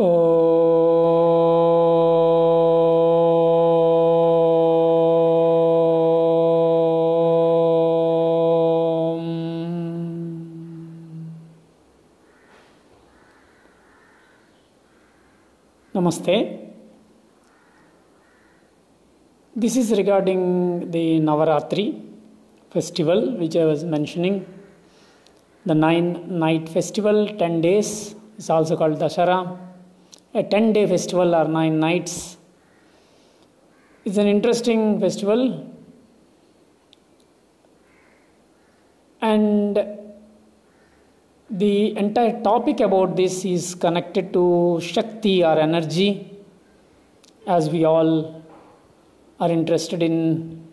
Namaste. This is regarding the Navaratri festival which I was mentioning. The nine night festival, 10 days, is also called Dashara. A 10 day festival or nine nights. It's an interesting festival and the entire topic about this is connected to Shakti or energy, as we all are interested in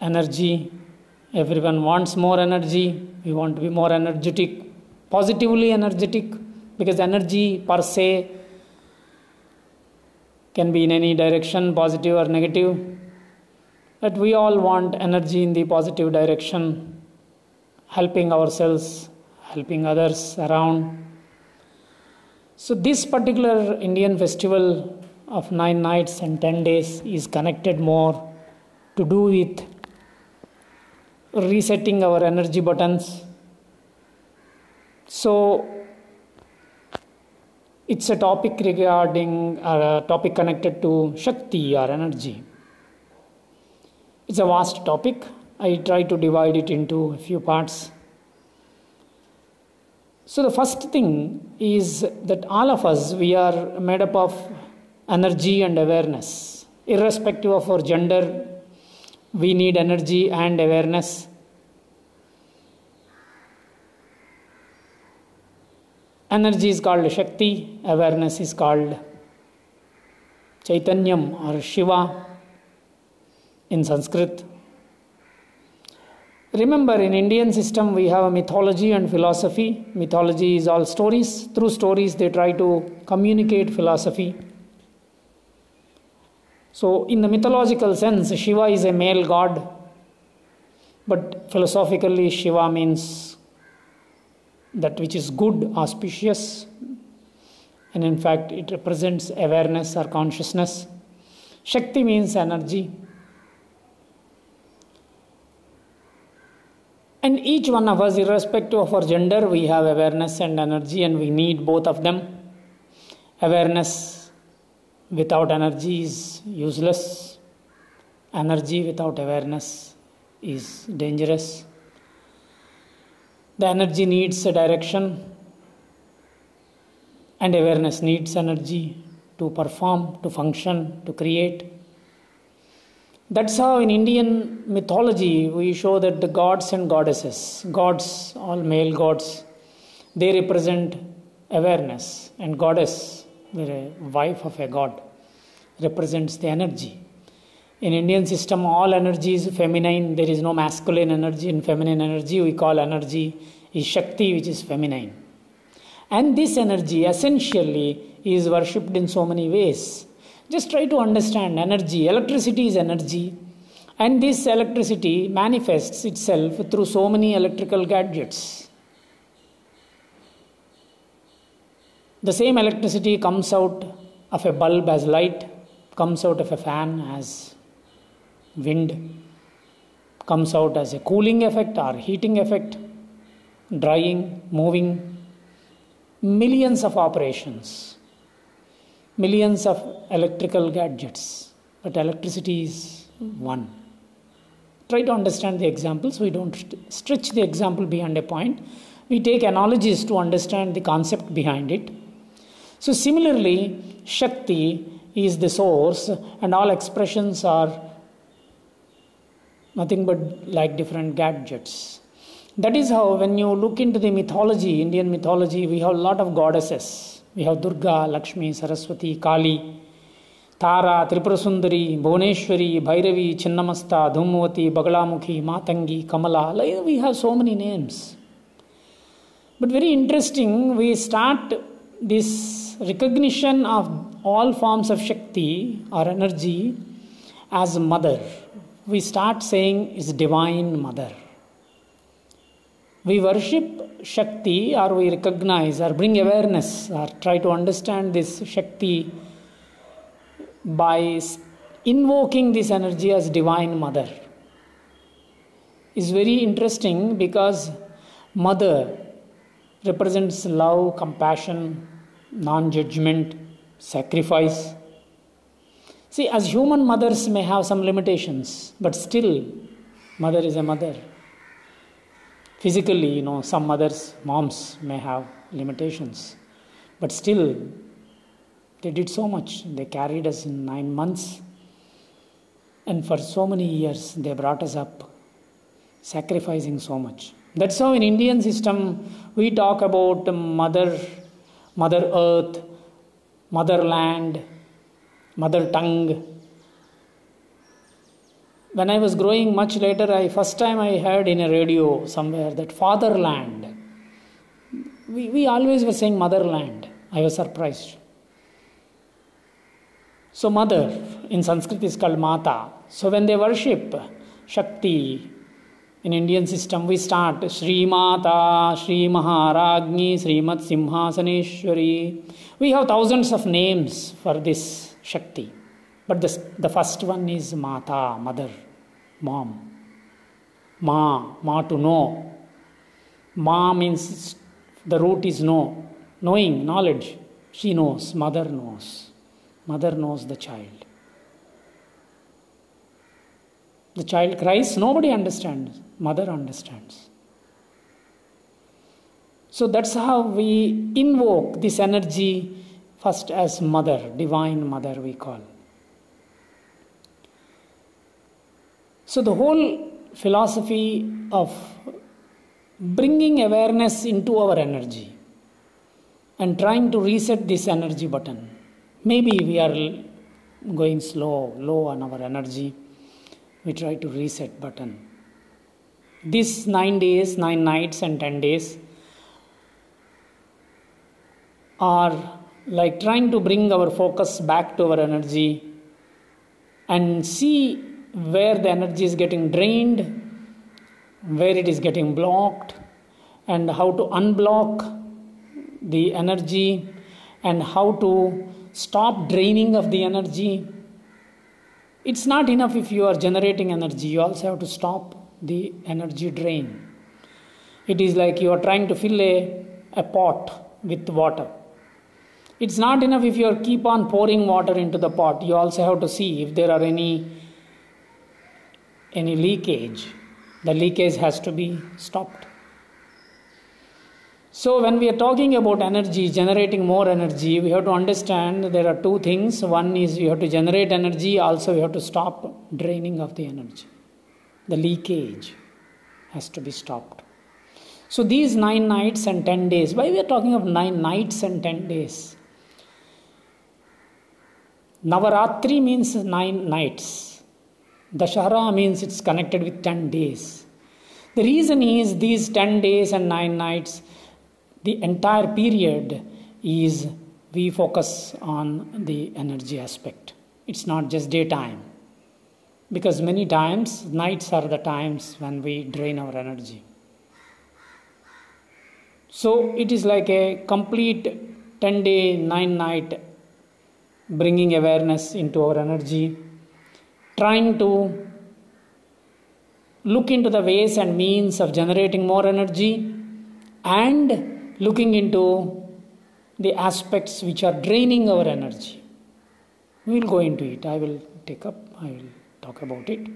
energy. Everyone wants more energy, we want to be more energetic, positively energetic, because energy per se can be in any direction, positive or negative. But we all want energy in the positive direction helping ourselves, helping others around. So, this particular Indian festival of nine nights and ten days is connected more to do with resetting our energy buttons. So, it's a topic regarding uh, a topic connected to Shakti or energy. It's a vast topic. I try to divide it into a few parts. So, the first thing is that all of us, we are made up of energy and awareness. Irrespective of our gender, we need energy and awareness. Energy is called Shakti, awareness is called Chaitanyam or Shiva in Sanskrit. Remember, in Indian system, we have a mythology and philosophy. Mythology is all stories. Through stories, they try to communicate philosophy. So, in the mythological sense, Shiva is a male god, but philosophically, Shiva means that which is good, auspicious, and in fact, it represents awareness or consciousness. Shakti means energy. And each one of us, irrespective of our gender, we have awareness and energy, and we need both of them. Awareness without energy is useless, energy without awareness is dangerous. The energy needs a direction, and awareness needs energy to perform, to function, to create. That's how in Indian mythology we show that the gods and goddesses, gods, all male gods, they represent awareness, and goddess, the wife of a god, represents the energy. In Indian system, all energy is feminine. There is no masculine energy and feminine energy. We call energy is Shakti, which is feminine. And this energy essentially is worshipped in so many ways. Just try to understand energy. Electricity is energy. And this electricity manifests itself through so many electrical gadgets. The same electricity comes out of a bulb as light, comes out of a fan as wind, comes out as a cooling effect or heating effect, drying, moving, millions of operations, millions of electrical gadgets, but electricity is one. Try to understand the examples. We don't stretch the example beyond a point. We take analogies to understand the concept behind it. So, similarly, Shakti is the source, and all expressions are nothing but like different gadgets. That is how, when you look into the mythology, Indian mythology, we have a lot of goddesses. We have Durga, Lakshmi, Saraswati, Kali, Tara, Tripurasundari, Bhuneshwari, Bhairavi, Chinnamasta, Dhumavati, Bagalamukhi, Matangi, Kamala. We have so many names. But very interesting, we start this recognition of all forms of Shakti or energy as mother. We start saying is divine mother. We worship Shakti or we recognize or bring awareness or try to understand this Shakti by invoking this energy as Divine Mother is very interesting because Mother represents love, compassion, non judgment, sacrifice. See, as human mothers may have some limitations, but still, mother is a mother. Physically, you know, some mothers, moms may have limitations, but still, they did so much. They carried us in nine months, and for so many years, they brought us up, sacrificing so much. That's how in Indian system we talk about mother, mother earth, motherland, mother tongue. When I was growing much later, I first time I heard in a radio somewhere that fatherland. We, we always were saying motherland. I was surprised. So mother in Sanskrit is called Mata. So when they worship Shakti, in Indian system, we start Sri Mata, Sri Maharajni, Srimat Simhasaneshwari. We have thousands of names for this Shakti. But the, the first one is Mata, mother, mom. Ma, ma to know. Ma means the root is know, knowing, knowledge. She knows, mother knows. Mother knows the child. The child cries, nobody understands. Mother understands. So that's how we invoke this energy first as mother, divine mother, we call. So the whole philosophy of bringing awareness into our energy and trying to reset this energy button. Maybe we are going slow, low on our energy we try to reset button this 9 days 9 nights and 10 days are like trying to bring our focus back to our energy and see where the energy is getting drained where it is getting blocked and how to unblock the energy and how to stop draining of the energy it's not enough if you are generating energy, you also have to stop the energy drain. It is like you are trying to fill a, a pot with water. It's not enough if you keep on pouring water into the pot. You also have to see if there are any any leakage. The leakage has to be stopped. So, when we are talking about energy, generating more energy, we have to understand there are two things. One is you have to generate energy, also, you have to stop draining of the energy. The leakage has to be stopped. So, these nine nights and ten days, why we are talking of nine nights and ten days? Navaratri means nine nights. Dashara means it's connected with 10 days. The reason is these 10 days and 9 nights the entire period is we focus on the energy aspect it's not just daytime because many times nights are the times when we drain our energy so it is like a complete 10 day 9 night bringing awareness into our energy trying to look into the ways and means of generating more energy and looking into the aspects which are draining our energy. We will go into it. I will take up, I will talk about it.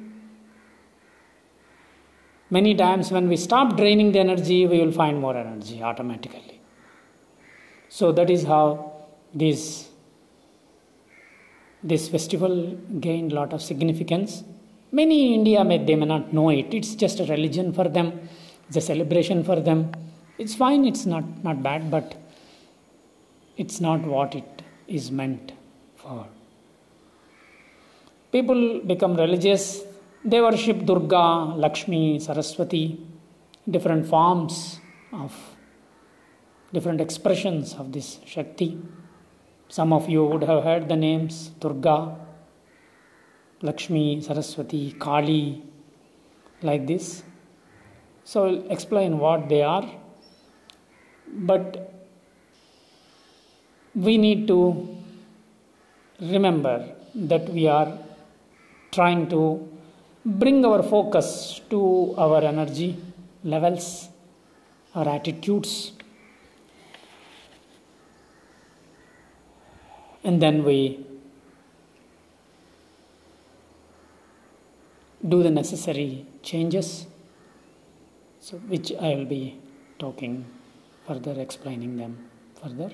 Many times, when we stop draining the energy, we will find more energy automatically. So, that is how this, this festival gained a lot of significance. Many in India may, they may not know it, it's just a religion for them, it's a celebration for them it's fine, it's not, not bad, but it's not what it is meant for. People become religious, they worship Durga, Lakshmi, Saraswati, different forms of different expressions of this Shakti. Some of you would have heard the names Durga, Lakshmi, Saraswati, Kali, like this. So I'll explain what they are But we need to remember that we are trying to bring our focus to our energy levels, our attitudes, and then we do the necessary changes so which I will be talking further explaining them further.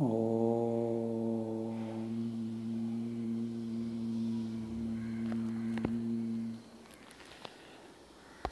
Oh.